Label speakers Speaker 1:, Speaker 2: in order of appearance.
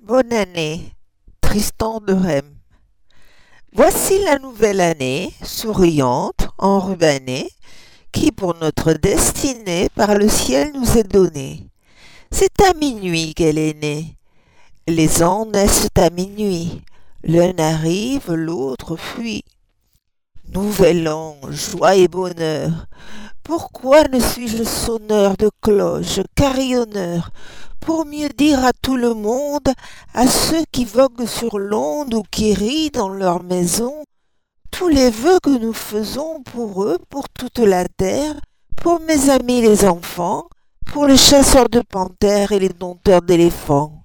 Speaker 1: Bonne année, Tristan de Rème. Voici la nouvelle année, souriante, enrubanée, qui pour notre destinée par le ciel nous est donnée. C'est à minuit qu'elle est née. Les ans naissent à minuit. L'un arrive, l'autre fuit. Nouvel an, joie et bonheur. Pourquoi ne suis-je sonneur de cloches, carillonneur, pour mieux dire à tout le monde, à ceux qui voguent sur l'onde ou qui rient dans leur maison, tous les vœux que nous faisons pour eux, pour toute la terre, pour mes amis les enfants, pour les chasseurs de panthères et les dompteurs d'éléphants.